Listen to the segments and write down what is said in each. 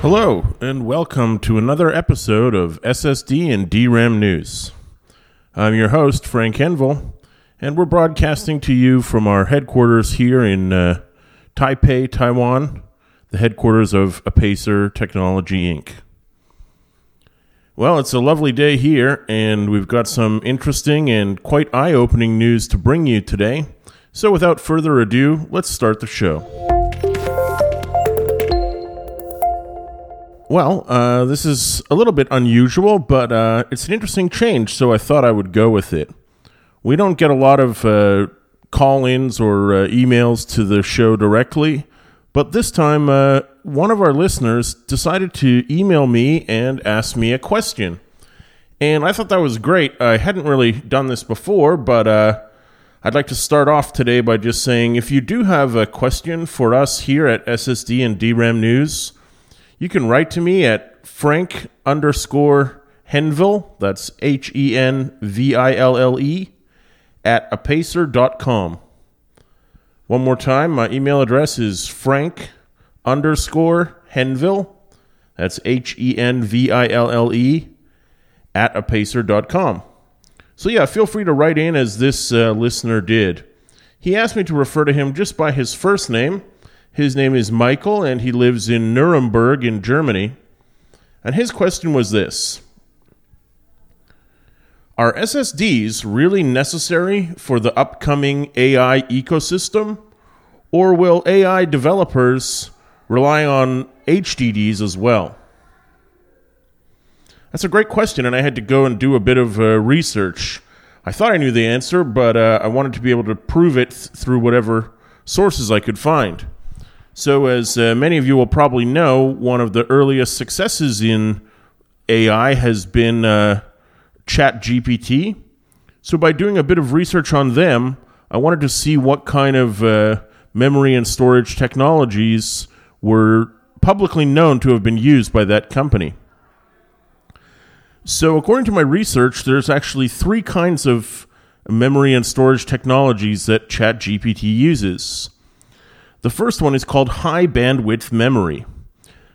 Hello, and welcome to another episode of SSD and DRAM News. I'm your host, Frank Henville, and we're broadcasting to you from our headquarters here in uh, Taipei, Taiwan, the headquarters of Apacer Technology Inc. Well, it's a lovely day here, and we've got some interesting and quite eye opening news to bring you today. So, without further ado, let's start the show. Well, uh, this is a little bit unusual, but uh, it's an interesting change, so I thought I would go with it. We don't get a lot of uh, call ins or uh, emails to the show directly, but this time uh, one of our listeners decided to email me and ask me a question. And I thought that was great. I hadn't really done this before, but uh, I'd like to start off today by just saying if you do have a question for us here at SSD and DRAM News, you can write to me at frank underscore henville, that's H E N V I L L E, at apacer.com. One more time, my email address is frank underscore henville, that's H E N V I L L E, at apacer.com. So, yeah, feel free to write in as this uh, listener did. He asked me to refer to him just by his first name his name is Michael, and he lives in Nuremberg in Germany. And his question was this Are SSDs really necessary for the upcoming AI ecosystem? Or will AI developers rely on HDDs as well? That's a great question, and I had to go and do a bit of uh, research. I thought I knew the answer, but uh, I wanted to be able to prove it th- through whatever sources I could find. So, as uh, many of you will probably know, one of the earliest successes in AI has been uh, ChatGPT. So, by doing a bit of research on them, I wanted to see what kind of uh, memory and storage technologies were publicly known to have been used by that company. So, according to my research, there's actually three kinds of memory and storage technologies that ChatGPT uses. The first one is called high bandwidth memory.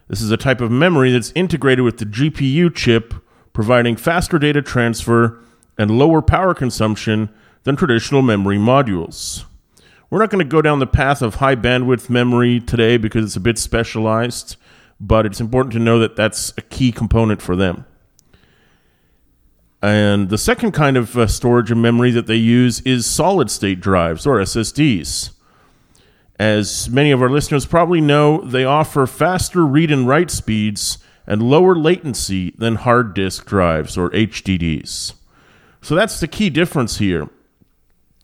This is a type of memory that's integrated with the GPU chip, providing faster data transfer and lower power consumption than traditional memory modules. We're not going to go down the path of high bandwidth memory today because it's a bit specialized, but it's important to know that that's a key component for them. And the second kind of uh, storage and memory that they use is solid state drives or SSDs. As many of our listeners probably know, they offer faster read and write speeds and lower latency than hard disk drives or HDDs. So that's the key difference here.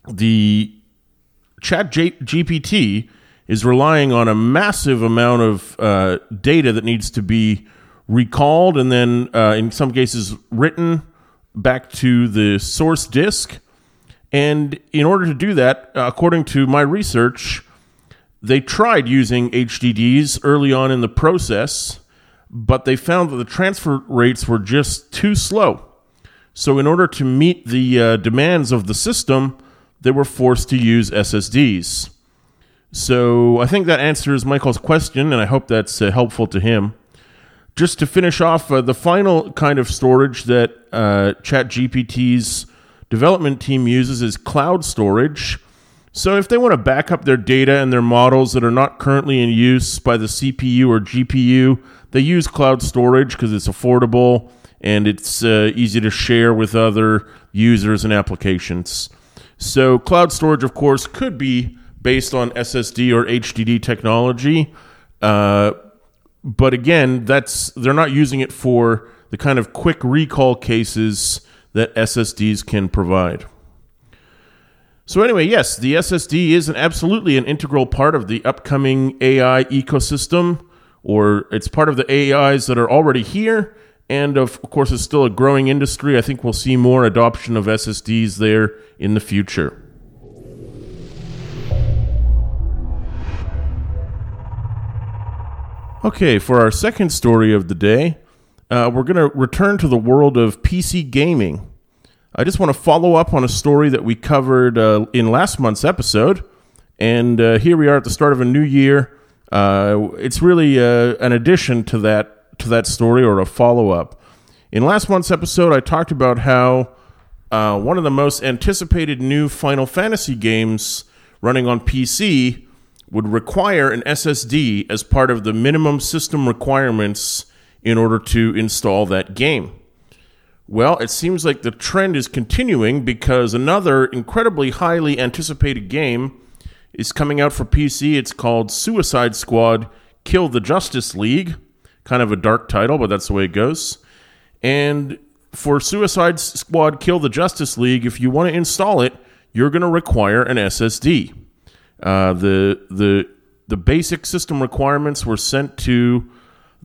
The ChatGPT is relying on a massive amount of uh, data that needs to be recalled and then, uh, in some cases, written back to the source disk. And in order to do that, according to my research, they tried using HDDs early on in the process, but they found that the transfer rates were just too slow. So, in order to meet the uh, demands of the system, they were forced to use SSDs. So, I think that answers Michael's question, and I hope that's uh, helpful to him. Just to finish off, uh, the final kind of storage that uh, ChatGPT's development team uses is cloud storage. So, if they want to back up their data and their models that are not currently in use by the CPU or GPU, they use cloud storage because it's affordable and it's uh, easy to share with other users and applications. So, cloud storage, of course, could be based on SSD or HDD technology. Uh, but again, that's they're not using it for the kind of quick recall cases that SSDs can provide. So anyway, yes, the SSD is an absolutely an integral part of the upcoming AI ecosystem, or it's part of the AIs that are already here, and of course, it's still a growing industry. I think we'll see more adoption of SSDs there in the future. Okay, for our second story of the day, uh, we're going to return to the world of PC gaming. I just want to follow up on a story that we covered uh, in last month's episode. And uh, here we are at the start of a new year. Uh, it's really uh, an addition to that to that story or a follow up. In last month's episode, I talked about how uh, one of the most anticipated new Final Fantasy games running on PC would require an SSD as part of the minimum system requirements in order to install that game. Well, it seems like the trend is continuing because another incredibly highly anticipated game is coming out for PC. It's called Suicide Squad Kill the Justice League. Kind of a dark title, but that's the way it goes. And for Suicide Squad Kill the Justice League, if you want to install it, you're going to require an SSD. Uh, the the the basic system requirements were sent to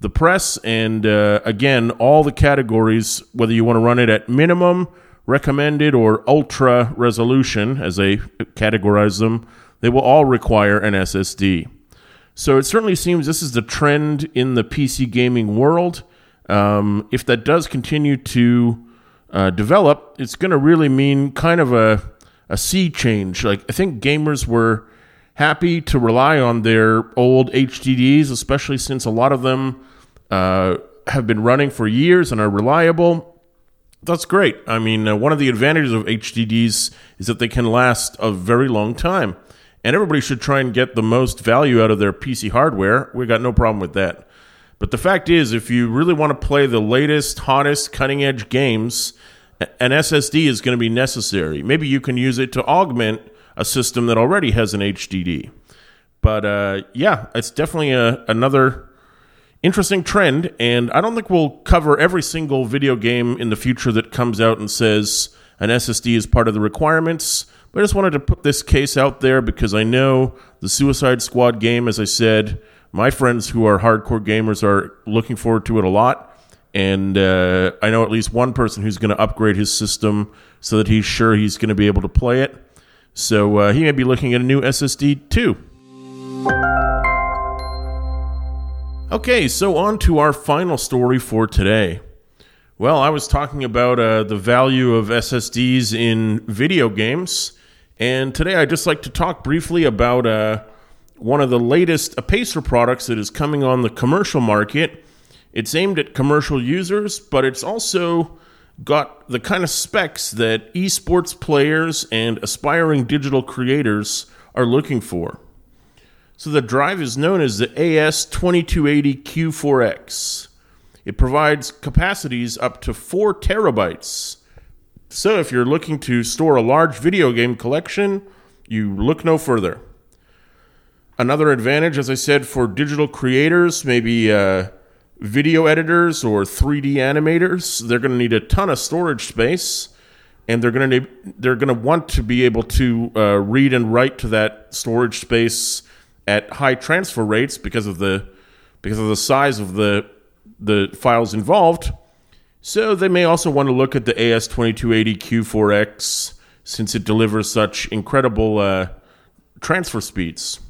the press, and uh, again, all the categories, whether you want to run it at minimum, recommended, or ultra resolution, as they categorize them, they will all require an SSD. So it certainly seems this is the trend in the PC gaming world. Um, if that does continue to uh, develop, it's going to really mean kind of a a sea change. Like I think gamers were happy to rely on their old HDDs, especially since a lot of them uh, have been running for years and are reliable. That's great. I mean, uh, one of the advantages of HDDs is that they can last a very long time. And everybody should try and get the most value out of their PC hardware. We got no problem with that. But the fact is, if you really want to play the latest, hottest, cutting edge games, an SSD is going to be necessary. Maybe you can use it to augment a system that already has an HDD. But uh, yeah, it's definitely a, another interesting trend, and I don't think we'll cover every single video game in the future that comes out and says an SSD is part of the requirements. But I just wanted to put this case out there because I know the Suicide Squad game, as I said, my friends who are hardcore gamers are looking forward to it a lot. And uh, I know at least one person who's going to upgrade his system so that he's sure he's going to be able to play it. So uh, he may be looking at a new SSD too. Okay, so on to our final story for today. Well, I was talking about uh, the value of SSDs in video games, and today I'd just like to talk briefly about uh, one of the latest Apacer products that is coming on the commercial market. It's aimed at commercial users, but it's also got the kind of specs that esports players and aspiring digital creators are looking for. So the drive is known as the AS2280Q4X. It provides capacities up to 4 terabytes. So if you're looking to store a large video game collection, you look no further. Another advantage, as I said, for digital creators, maybe uh, video editors or 3D animators, they're going to need a ton of storage space, and they're going to they're going to want to be able to uh, read and write to that storage space at high transfer rates because of the because of the size of the the files involved. So they may also want to look at the AS2280Q4X since it delivers such incredible uh, transfer speeds.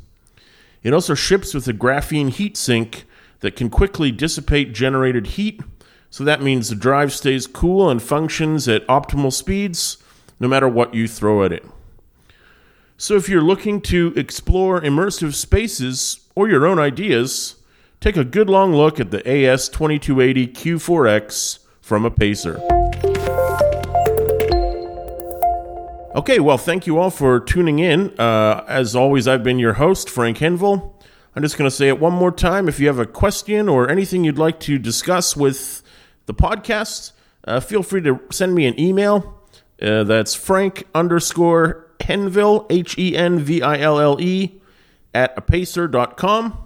It also ships with a graphene heatsink that can quickly dissipate generated heat. So that means the drive stays cool and functions at optimal speeds no matter what you throw at it. So if you're looking to explore immersive spaces or your own ideas, take a good long look at the AS2280Q4X from Apacer. Okay, well, thank you all for tuning in. Uh, as always, I've been your host, Frank Henville. I'm just going to say it one more time. If you have a question or anything you'd like to discuss with the podcast, uh, feel free to send me an email. Uh, that's frank underscore henville, H E N V I L L E, at apacer.com.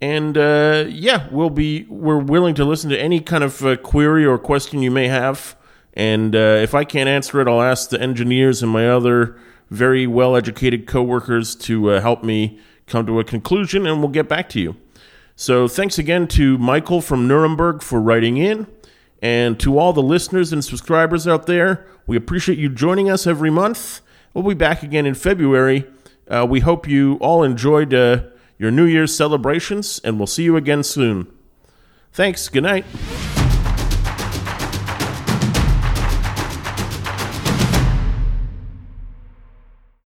And uh, yeah, we'll be we're willing to listen to any kind of uh, query or question you may have. And uh, if I can't answer it, I'll ask the engineers and my other very well educated coworkers to uh, help me come to a conclusion, and we'll get back to you. So, thanks again to Michael from Nuremberg for writing in. And to all the listeners and subscribers out there, we appreciate you joining us every month. We'll be back again in February. Uh, we hope you all enjoyed uh, your New Year's celebrations, and we'll see you again soon. Thanks. Good night.